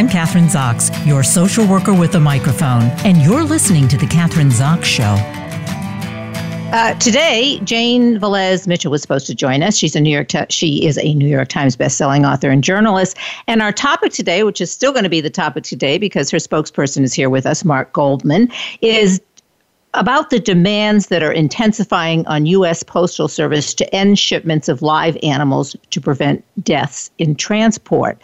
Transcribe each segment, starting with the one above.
I'm Kathryn Zox, your social worker with a microphone, and you're listening to The Kathryn Zox Show. Uh, today, Jane Velez Mitchell was supposed to join us. She's a New York. she is a New York Times bestselling author and journalist. And our topic today, which is still going to be the topic today because her spokesperson is here with us, Mark Goldman, is about the demands that are intensifying on U.S. Postal Service to end shipments of live animals to prevent deaths in transport.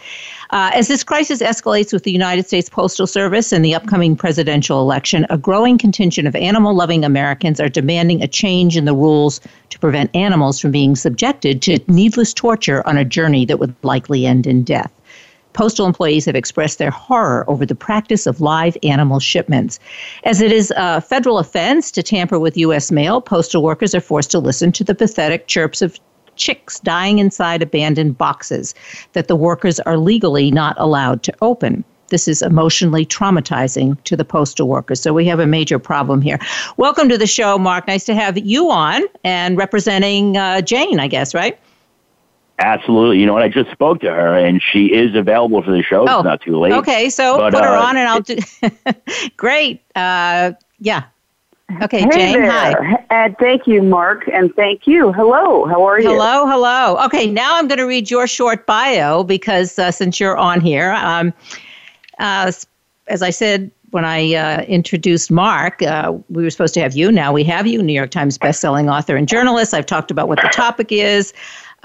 Uh, as this crisis escalates with the United States Postal Service and the upcoming presidential election, a growing contingent of animal loving Americans are demanding a change in the rules to prevent animals from being subjected to needless torture on a journey that would likely end in death postal employees have expressed their horror over the practice of live animal shipments. As it is a federal offense to tamper with U.S. mail, postal workers are forced to listen to the pathetic chirps of chicks dying inside abandoned boxes that the workers are legally not allowed to open. This is emotionally traumatizing to the postal workers. So we have a major problem here. Welcome to the show, Mark. Nice to have you on and representing uh, Jane, I guess, right? Absolutely. You know what? I just spoke to her, and she is available for the show. Oh, it's not too late. Okay, so but, put her uh, on, and I'll do. Great. Uh, yeah. Okay, hey Jane. There. Hi. And thank you, Mark, and thank you. Hello. How are you? Hello. Hello. Okay, now I'm going to read your short bio because uh, since you're on here, um, uh, as I said when I uh, introduced Mark, uh, we were supposed to have you. Now we have you, New York Times bestselling author and journalist. I've talked about what the topic is.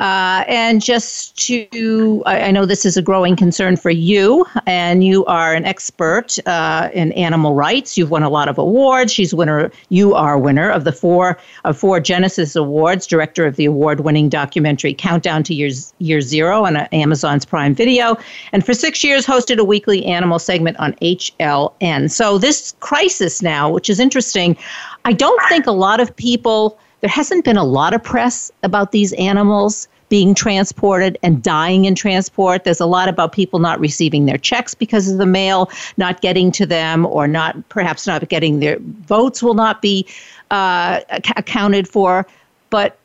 Uh, and just to, I, I, know this is a growing concern for you, and you are an expert uh, in animal rights. You've won a lot of awards. She's winner. You are winner of the four of four Genesis Awards, director of the award-winning documentary Countdown to Year, Year Zero on Amazon's Prime Video, and for six years hosted a weekly animal segment on HLN. So this crisis now, which is interesting, I don't think a lot of people there hasn't been a lot of press about these animals being transported and dying in transport. There's a lot about people not receiving their checks because of the mail not getting to them, or not perhaps not getting their votes will not be uh, accounted for. But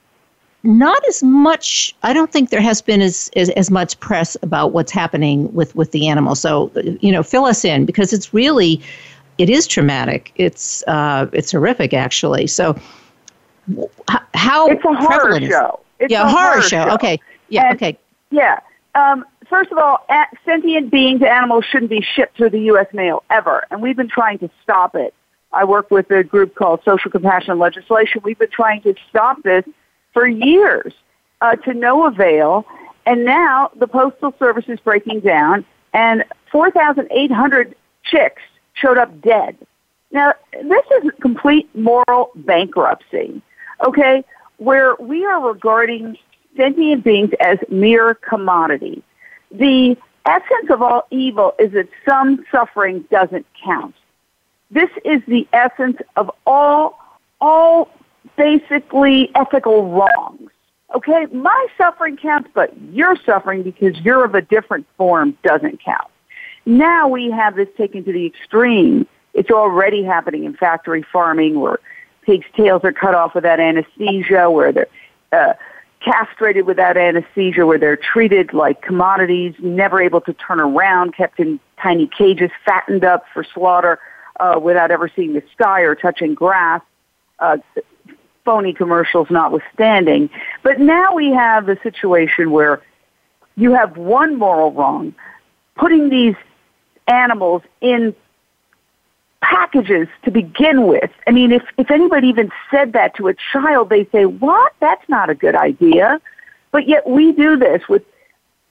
not as much. I don't think there has been as, as, as much press about what's happening with with the animals. So you know, fill us in because it's really it is traumatic. It's uh, it's horrific actually. So how it's a horror show. It's yeah, a horror, horror show. show. Okay. Yeah. And, okay. Yeah. Um, first of all, sentient beings, animals shouldn't be shipped through the U.S. mail ever, and we've been trying to stop it. I work with a group called Social Compassion Legislation. We've been trying to stop this for years uh, to no avail, and now the Postal Service is breaking down, and 4,800 chicks showed up dead. Now, this is complete moral bankruptcy okay, where we are regarding sentient beings as mere commodities. The essence of all evil is that some suffering doesn't count. This is the essence of all, all basically ethical wrongs. Okay, my suffering counts, but your suffering because you're of a different form doesn't count. Now we have this taken to the extreme. It's already happening in factory farming where pigs' tails are cut off without anesthesia, where they're uh, castrated without anesthesia, where they're treated like commodities, never able to turn around, kept in tiny cages, fattened up for slaughter uh, without ever seeing the sky or touching grass. Uh, phony commercials notwithstanding. But now we have the situation where you have one moral wrong, putting these animals in packages to begin with. I mean, if, if anybody even said that to a child, they'd say, what? That's not a good idea. But yet we do this with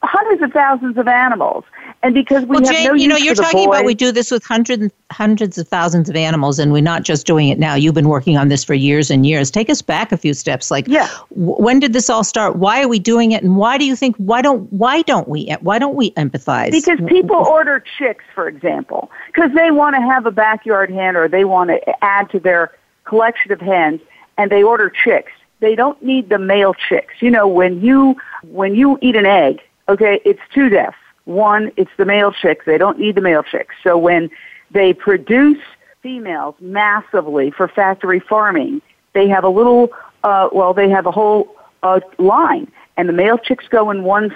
hundreds of thousands of animals. And because we well, have Jane, no you know, you're talking the boy, about we do this with hundreds hundreds of thousands of animals, and we're not just doing it now. You've been working on this for years and years. Take us back a few steps. Like, yeah. W- when did this all start? Why are we doing it? And why do you think why don't why don't we why don't we empathize? Because people order chicks, for example, because they want to have a backyard hen or they want to add to their collection of hens, and they order chicks. They don't need the male chicks. You know, when you when you eat an egg Okay, it's two deaths. One, it's the male chicks. They don't need the male chicks. So when they produce females massively for factory farming, they have a little, uh, well, they have a whole uh, line, and the male chicks go in one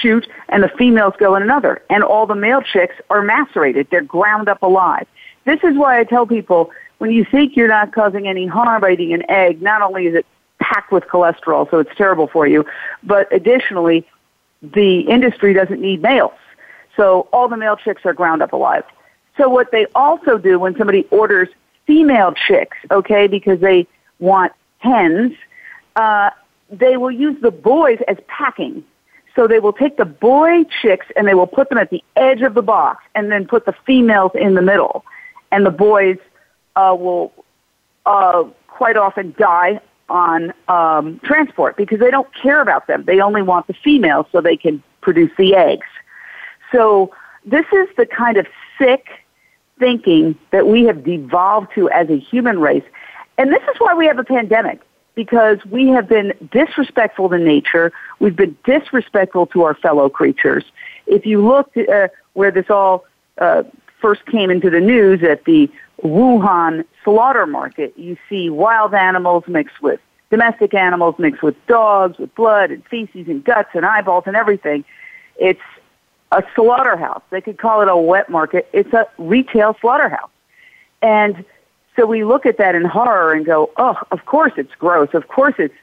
chute and the females go in another. And all the male chicks are macerated. They're ground up alive. This is why I tell people when you think you're not causing any harm by eating an egg, not only is it packed with cholesterol, so it's terrible for you, but additionally, the industry doesn't need males. So all the male chicks are ground up alive. So what they also do when somebody orders female chicks, okay, because they want hens, uh, they will use the boys as packing. So they will take the boy chicks and they will put them at the edge of the box and then put the females in the middle. And the boys uh, will uh, quite often die on um, transport because they don't care about them. They only want the females so they can produce the eggs. So this is the kind of sick thinking that we have devolved to as a human race. And this is why we have a pandemic because we have been disrespectful to nature. We've been disrespectful to our fellow creatures. If you look uh, where this all uh, first came into the news at the Wuhan slaughter market, you see wild animals mixed with domestic animals mixed with dogs, with blood and feces and guts and eyeballs and everything. It's a slaughterhouse. They could call it a wet market. It's a retail slaughterhouse. And so we look at that in horror and go, oh, of course it's gross. Of course it's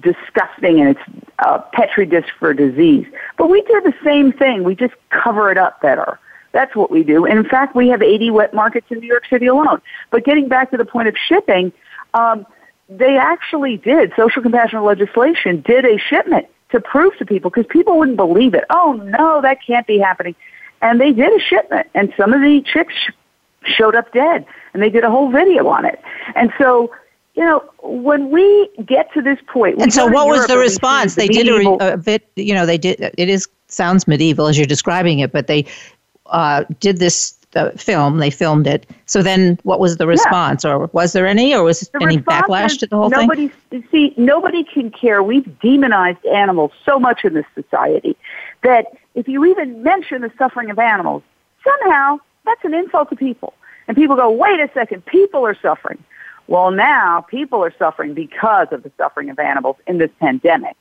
disgusting and it's a petri dish for disease. But we do the same thing. We just cover it up better. That's what we do. And in fact, we have 80 wet markets in New York City alone. But getting back to the point of shipping, um, they actually did, social compassion legislation did a shipment to prove to people because people wouldn't believe it. Oh no, that can't be happening. And they did a shipment and some of the chicks showed up dead and they did a whole video on it. And so, you know, when we get to this point, and so what was the response? They did a, a bit, you know, they did, it is, sounds medieval as you're describing it, but they uh, did this uh, film. They filmed it. So then, what was the response, yeah. or was there any, or was the any backlash to the whole nobody, thing? See, nobody can care. We've demonized animals so much in this society that if you even mention the suffering of animals, somehow that's an insult to people. And people go, "Wait a second, people are suffering." Well, now people are suffering because of the suffering of animals in this pandemic.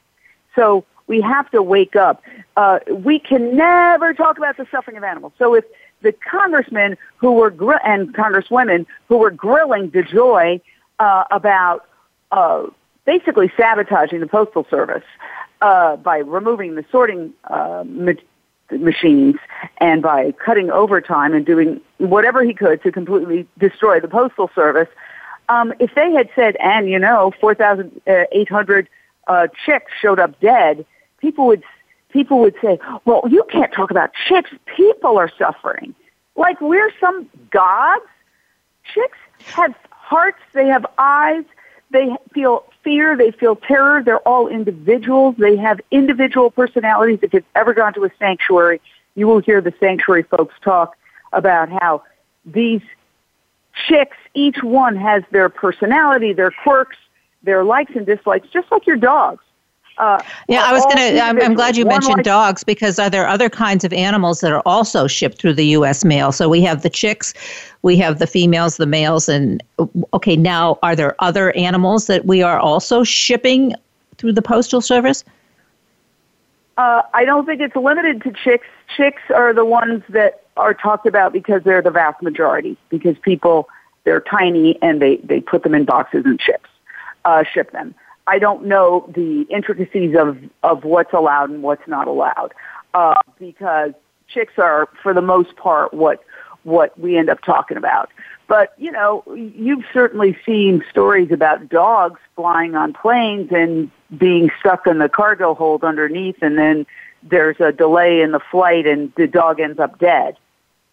So we have to wake up. Uh, we can never talk about the suffering of animals. So if the congressmen who were gr- and congresswomen who were grilling DeJoy uh, about uh, basically sabotaging the postal service uh, by removing the sorting uh, ma- machines and by cutting overtime and doing whatever he could to completely destroy the postal service. Um, if they had said, and you know, 4,800 uh, chicks showed up dead, people would people would say, well, you can't talk about chicks. People are suffering. Like we're some gods. Chicks have hearts. They have eyes. They feel fear. They feel terror. They're all individuals. They have individual personalities. If you've ever gone to a sanctuary, you will hear the sanctuary folks talk about how these chicks, each one has their personality, their quirks, their likes and dislikes, just like your dogs. Uh, yeah, I was going to. I'm, I'm, glad you mentioned like, dogs because are there other kinds of animals that are also shipped through the U.S. mail? So we have the chicks, we have the females, the males, and okay, now are there other animals that we are also shipping through the postal service? Uh, I don't think it's limited to chicks. Chicks are the ones that are talked about because they're the vast majority. Because people, they're tiny and they they put them in boxes and ships, uh, ship them. I don't know the intricacies of, of what's allowed and what's not allowed, uh, because chicks are, for the most part, what, what we end up talking about. But, you know, you've certainly seen stories about dogs flying on planes and being stuck in the cargo hold underneath and then there's a delay in the flight and the dog ends up dead.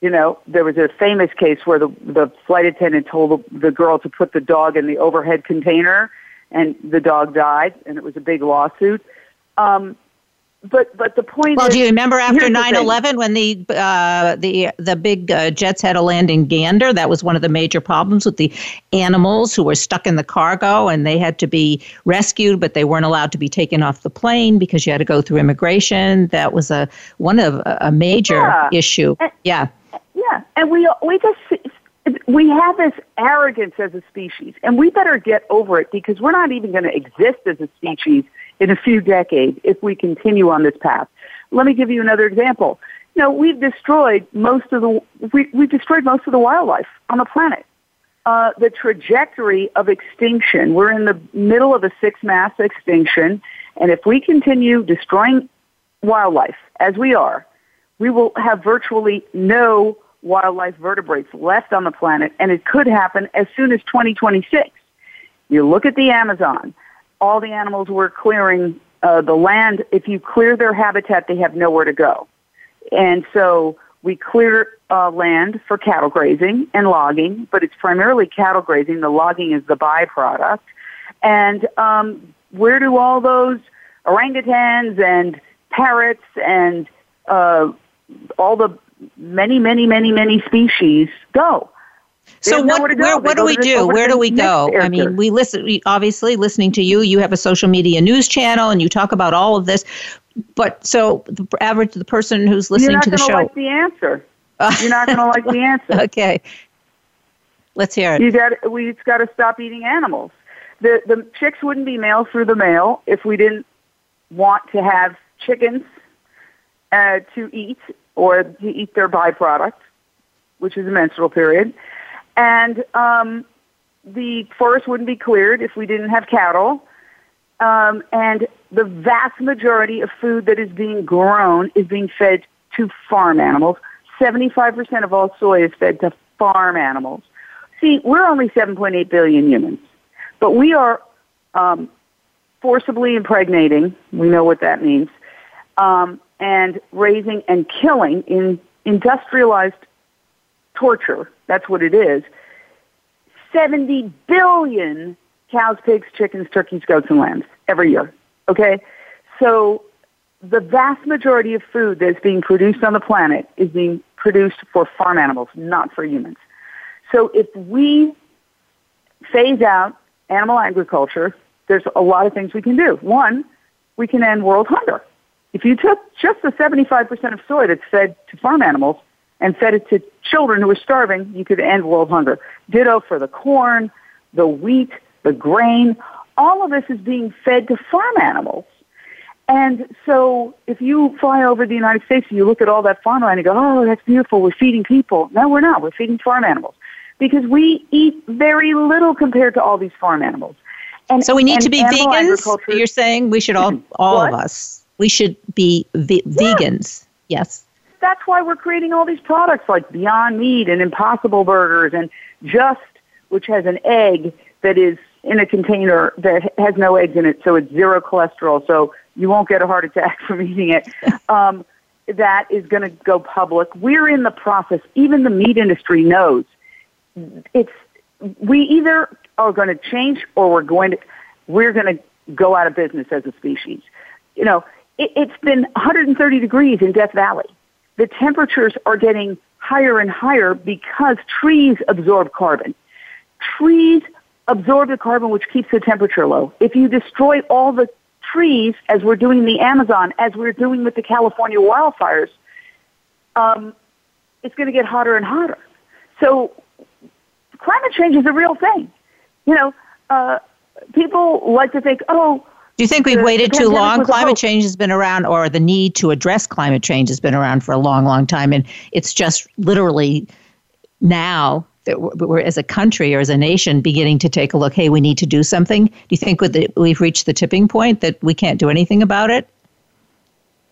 You know, there was a famous case where the, the flight attendant told the, the girl to put the dog in the overhead container and the dog died, and it was a big lawsuit. Um, but but the point well, is, do you remember after 9/11 when the uh, the the big uh, jets had to land in Gander? That was one of the major problems with the animals who were stuck in the cargo, and they had to be rescued, but they weren't allowed to be taken off the plane because you had to go through immigration. That was a one of a major yeah. issue. And, yeah, yeah, and we we just we have this arrogance as a species, and we better get over it because we're not even going to exist as a species in a few decades if we continue on this path. Let me give you another example. You know, we've destroyed most of the we, we've destroyed most of the wildlife on the planet. Uh, the trajectory of extinction. We're in the middle of a sixth mass extinction, and if we continue destroying wildlife as we are, we will have virtually no wildlife vertebrates left on the planet, and it could happen as soon as 2026. You look at the Amazon, all the animals we're clearing, uh, the land, if you clear their habitat, they have nowhere to go. And so we clear uh, land for cattle grazing and logging, but it's primarily cattle grazing. The logging is the byproduct. And um, where do all those orangutans and parrots and uh, all the many, many, many, many species go? so what, where, what do we do? Where do we go? I mean, we listen. We obviously listening to you. You have a social media news channel, and you talk about all of this. But so the average, the person who's listening to the show, like the answer. You're not going to like the answer. Okay, let's hear it. You got. We've got to stop eating animals. The the chicks wouldn't be male through the mail if we didn't want to have chickens uh, to eat or to eat their byproduct, which is a menstrual period. And um, the forest wouldn't be cleared if we didn't have cattle. Um, and the vast majority of food that is being grown is being fed to farm animals. 75% of all soy is fed to farm animals. See, we're only 7.8 billion humans, but we are um, forcibly impregnating. We know what that means. Um, and raising and killing in industrialized torture. That's what it is. 70 billion cows, pigs, chickens, turkeys, goats, and lambs every year. Okay? So the vast majority of food that's being produced on the planet is being produced for farm animals, not for humans. So if we phase out animal agriculture, there's a lot of things we can do. One, we can end world hunger. If you took just the 75% of soy that's fed to farm animals and fed it to children who are starving, you could end world hunger. Ditto for the corn, the wheat, the grain. All of this is being fed to farm animals. And so if you fly over the United States and you look at all that farmland and go, oh, that's beautiful, we're feeding people. No, we're not. We're feeding farm animals because we eat very little compared to all these farm animals. And, so we need to be vegans? You're saying we should all, all of us, we should be ve- yeah. vegans. Yes that's why we're creating all these products like Beyond Meat and Impossible Burgers and Just, which has an egg that is in a container that has no eggs in it, so it's zero cholesterol, so you won't get a heart attack from eating it. Um, that is going to go public. We're in the process. Even the meat industry knows it's we either are going to change or we're going to we're going to go out of business as a species. You know, it, it's been 130 degrees in Death Valley the temperatures are getting higher and higher because trees absorb carbon. Trees absorb the carbon which keeps the temperature low. If you destroy all the trees, as we're doing in the Amazon, as we're doing with the California wildfires, um, it's going to get hotter and hotter. So climate change is a real thing. You know, uh, people like to think, oh, do you think we've waited too long? Climate change has been around, or the need to address climate change has been around for a long, long time. And it's just literally now that we're, as a country or as a nation, beginning to take a look hey, we need to do something. Do you think we've reached the tipping point that we can't do anything about it?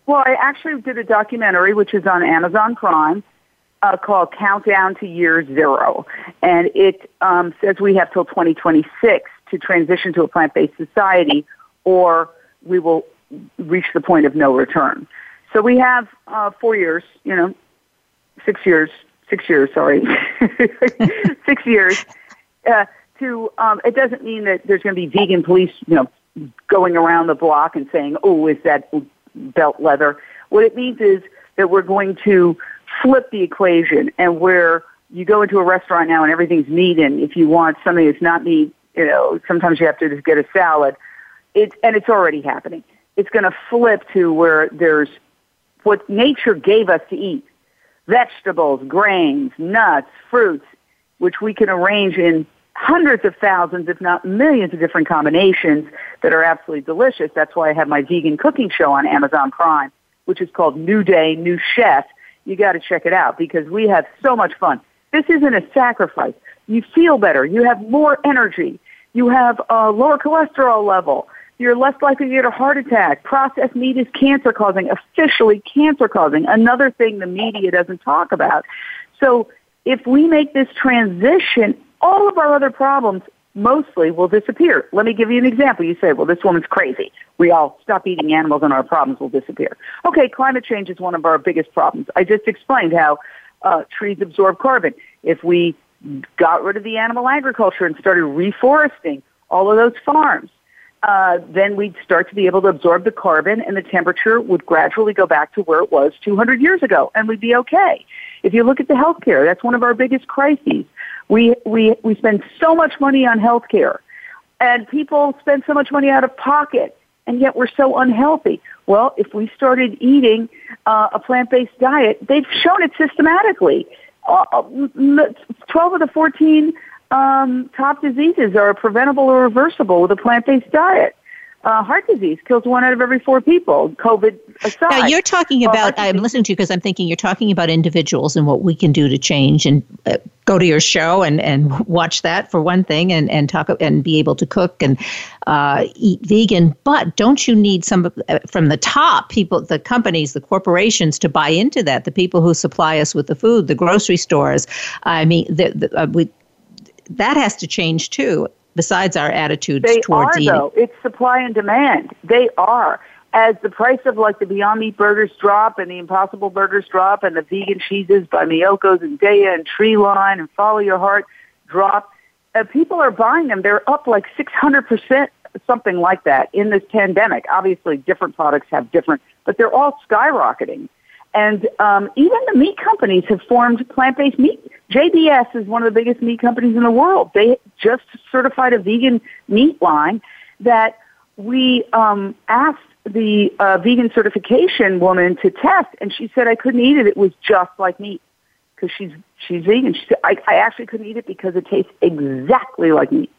Well, I actually did a documentary, which is on Amazon Prime. Uh, called Countdown to Year Zero. And it um, says we have till 2026 to transition to a plant based society or we will reach the point of no return. So we have uh, four years, you know, six years, six years, sorry, six years uh, to. Um, it doesn't mean that there's going to be vegan police, you know, going around the block and saying, "Oh, is that belt leather?" What it means is that we're going to flip the equation, and where you go into a restaurant now and everything's meat, and if you want something that's not meat, you know, sometimes you have to just get a salad it, and it's already happening. It's going to flip to where there's what nature gave us to eat. Vegetables, grains, nuts, fruits, which we can arrange in hundreds of thousands, if not millions of different combinations that are absolutely delicious. That's why I have my vegan cooking show on Amazon Prime, which is called New Day, New Chef. You got to check it out because we have so much fun. This isn't a sacrifice. You feel better. You have more energy. You have a lower cholesterol level. You're less likely to get a heart attack. Processed meat is cancer causing, officially cancer causing. Another thing the media doesn't talk about. So if we make this transition, all of our other problems mostly will disappear. Let me give you an example. You say, well, this woman's crazy. We all stop eating animals and our problems will disappear. Okay, climate change is one of our biggest problems. I just explained how uh, trees absorb carbon. If we got rid of the animal agriculture and started reforesting all of those farms, uh, then we'd start to be able to absorb the carbon and the temperature would gradually go back to where it was 200 years ago and we'd be okay. If you look at the healthcare, that's one of our biggest crises. We, we, we spend so much money on healthcare and people spend so much money out of pocket and yet we're so unhealthy. Well, if we started eating uh, a plant-based diet, they've shown it systematically. Uh, 12 of the 14 um, top diseases are preventable or reversible with a plant-based diet. Uh, heart disease kills one out of every four people. COVID aside. Now you're talking about. I'm listening to you because I'm thinking you're talking about individuals and what we can do to change. And uh, go to your show and, and watch that for one thing, and and talk and be able to cook and uh, eat vegan. But don't you need some uh, from the top people, the companies, the corporations to buy into that? The people who supply us with the food, the grocery stores. I mean, the, the, uh, we that has to change too. Besides our attitudes they towards are, eating, though. It's supply and demand. They are. As the price of like the Beyond Meat burgers drop and the Impossible burgers drop and the vegan cheeses by Miyoko's and Daiya and Treeline and Follow Your Heart drop, uh, people are buying them. They're up like 600%, something like that in this pandemic. Obviously, different products have different, but they're all skyrocketing. And um, even the meat companies have formed plant-based meat. JBS is one of the biggest meat companies in the world. They just certified a vegan meat line that we um, asked the uh, vegan certification woman to test, and she said I couldn't eat it. It was just like meat because she's she's vegan. She said I, I actually couldn't eat it because it tastes exactly like meat.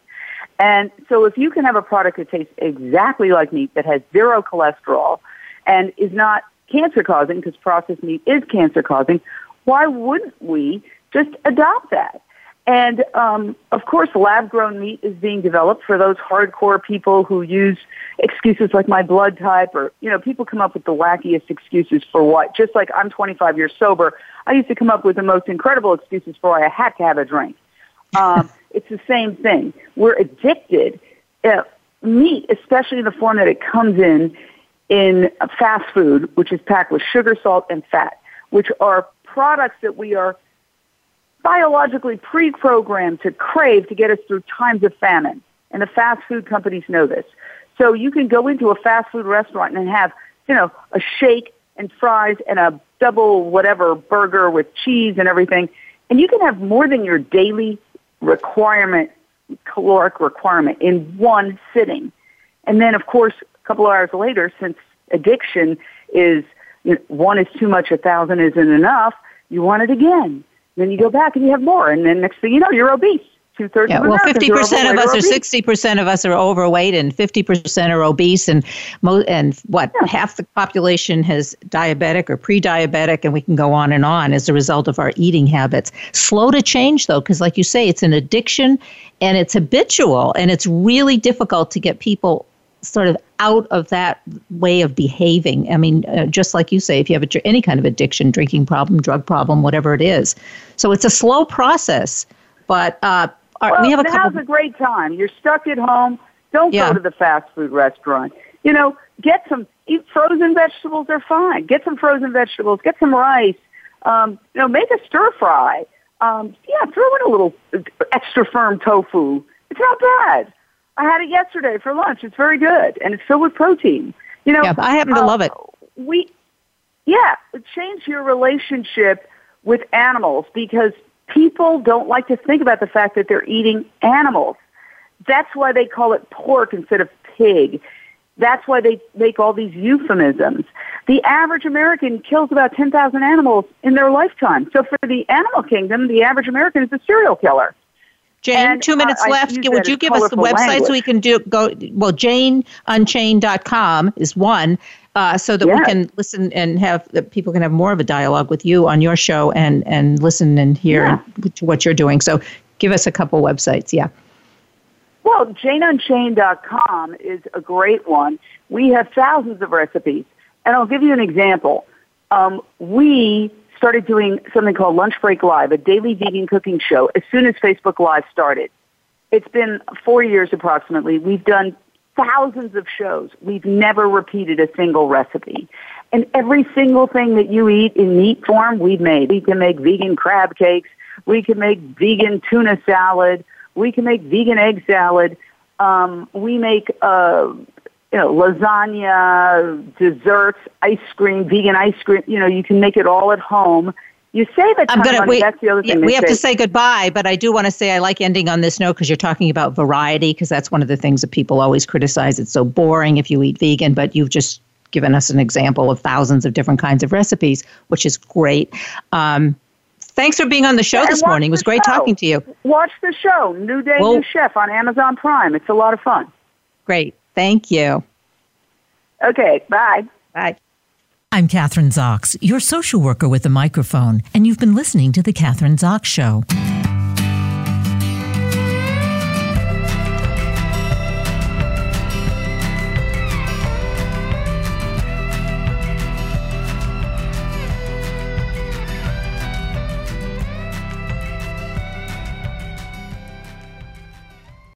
And so, if you can have a product that tastes exactly like meat that has zero cholesterol and is not cancer causing because processed meat is cancer causing, why wouldn't we just adopt that? And um, of course, lab grown meat is being developed for those hardcore people who use excuses like my blood type, or you know, people come up with the wackiest excuses for what. Just like I'm 25 years sober, I used to come up with the most incredible excuses for why I had to have a drink. Um, it's the same thing. We're addicted. Uh, meat, especially in the form that it comes in, in fast food, which is packed with sugar, salt, and fat, which are products that we are biologically pre-programmed to crave to get us through times of famine. And the fast food companies know this. So you can go into a fast food restaurant and have, you know, a shake and fries and a double whatever burger with cheese and everything. And you can have more than your daily requirement, caloric requirement in one sitting. And then, of course, couple of hours later, since addiction is you know, one is too much, a thousand isn't enough, you want it again. Then you go back and you have more, and then next thing you know, you're obese. Two thirds. Yeah, well, fifty percent of us or sixty percent of us are overweight, and fifty percent are obese, and mo- and what yeah. half the population has diabetic or pre-diabetic, and we can go on and on as a result of our eating habits. Slow to change though, because like you say, it's an addiction, and it's habitual, and it's really difficult to get people sort of out of that way of behaving. I mean, uh, just like you say, if you have a, any kind of addiction, drinking problem, drug problem, whatever it is. So it's a slow process, but uh, well, we have a now's couple. a great time. You're stuck at home. Don't yeah. go to the fast food restaurant. You know, get some eat frozen vegetables. They're fine. Get some frozen vegetables. Get some rice. Um, you know, make a stir fry. Um, yeah, throw in a little extra firm tofu. It's not bad. I had it yesterday for lunch. It's very good, and it's filled with protein. You know, yeah, I happen to uh, love it. We, yeah, change your relationship with animals because people don't like to think about the fact that they're eating animals. That's why they call it pork instead of pig. That's why they make all these euphemisms. The average American kills about 10,000 animals in their lifetime. So for the animal kingdom, the average American is a serial killer. Jane, And, two minutes uh, left. Would you give us the website so we can do go? Well, JaneUnchained.com is one, uh, so that we can listen and have that people can have more of a dialogue with you on your show and and listen and hear Yeah. to what you're doing. So, give us a couple websites. Yeah. Well, JaneUnchained.com is a great one. We have thousands of recipes. And I'll give you an example. Um, we started doing something called Lunch Break Live, a daily vegan cooking show, as soon as Facebook Live started. It's been four years approximately. We've done thousands of shows. We've never repeated a single recipe. And every single thing that you eat in meat form, we've made. We can make vegan crab cakes. We can make vegan tuna salad. We can make vegan egg salad. Um, we make, uh, you know, lasagna, desserts, ice cream, vegan ice cream. You know, you can make it all at home. You save a ton I'm gonna of money. wait. That's the other yeah, thing. we have to say. say goodbye, but I do want to say I like ending on this note because you're talking about variety because that's one of the things that people always criticize. It's so boring if you eat vegan, but you've just given us an example of thousands of different kinds of recipes, which is great. Um, thanks for being on the show And this morning. It was great show. talking to you. Watch the show, New Day, Well- New Chef on Amazon Prime. It's a lot of fun. Great. Thank you. Okay, bye. Bye. I'm Kathryn Zox, your social worker with a microphone, and you've been listening to The Kathryn Zox Show.